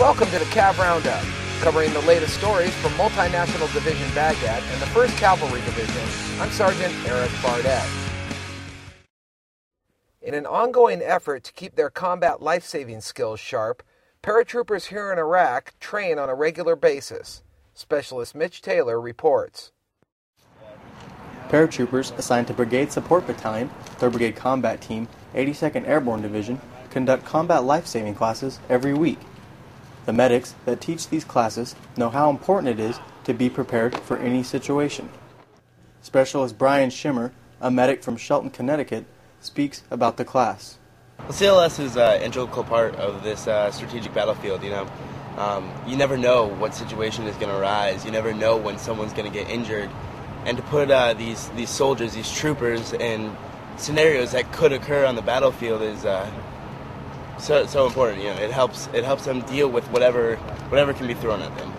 Welcome to the Cav Roundup, covering the latest stories from Multinational Division Baghdad and the 1st Cavalry Division. I'm Sergeant Erik Fardette. In an ongoing effort to keep their combat life saving skills sharp, paratroopers here in Iraq train on a regular basis. Specialist Mitch Taylor reports. Paratroopers assigned to Brigade Support Battalion, 3rd Brigade Combat Team, 82nd Airborne Division conduct combat life saving classes every week. The medics that teach these classes know how important it is to be prepared for any situation. Specialist Brian Shimmer, a medic from Shelton, Connecticut, speaks about the class. Well, CLS is an integral part of this uh, strategic battlefield. You know, um, you never know what situation is going to arise. You never know when someone's going to get injured, and to put uh, these these soldiers, these troopers, in scenarios that could occur on the battlefield is uh, so so important. You know, it helps it helps them deal with whatever whatever can be thrown at them.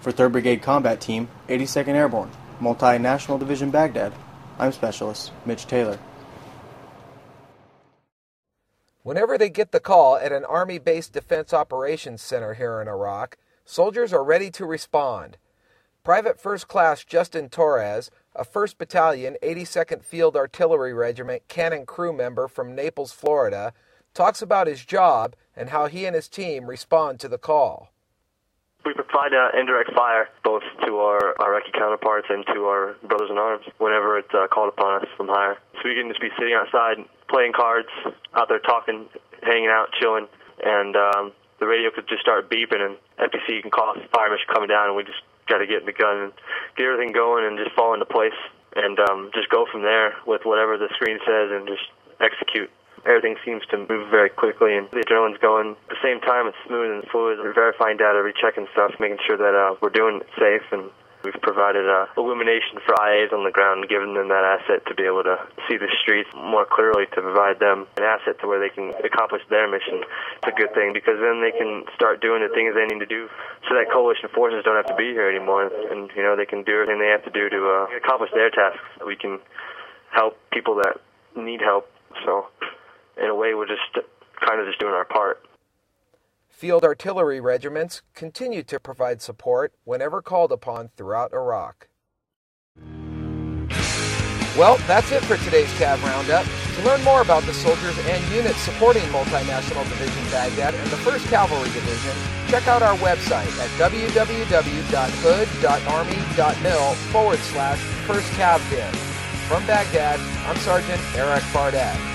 For 3rd Brigade Combat Team, 82nd Airborne, Multinational Division Baghdad, I'm Specialist Mitch Taylor. Whenever they get the call at an Army based Defense Operations Center here in Iraq, soldiers are ready to respond. Private First Class Justin Torres, a 1st Battalion, 82nd Field Artillery Regiment cannon crew member from Naples, Florida, talks about his job and how he and his team respond to the call. We provide uh, indirect fire both to our Iraqi counterparts and to our brothers in arms whenever it's uh, called upon us from higher. So we can just be sitting outside playing cards, out there talking, hanging out, chilling, and um, the radio could just start beeping, and FPC can call us fire mission coming down, and we just got to get in the gun and get everything going and just fall into place and um, just go from there with whatever the screen says and just execute everything seems to move very quickly and the adrenaline's going. At the same time, it's smooth and fluid. We're verifying data, rechecking stuff, making sure that uh, we're doing it safe and We've provided uh, illumination for IAs on the ground, giving them that asset to be able to see the streets more clearly, to provide them an asset to where they can accomplish their mission. It's a good thing because then they can start doing the things they need to do, so that coalition forces don't have to be here anymore, and you know they can do everything they have to do to uh, accomplish their tasks. We can help people that need help. So in a way, we're just kind of just doing our part. Field artillery regiments continue to provide support whenever called upon throughout Iraq. Well, that's it for today's Cav Roundup. To learn more about the soldiers and units supporting Multinational Division Baghdad and the 1st Cavalry Division, check out our website at www.hood.army.mil forward slash 1st Cav From Baghdad, I'm Sergeant Erik Fardette.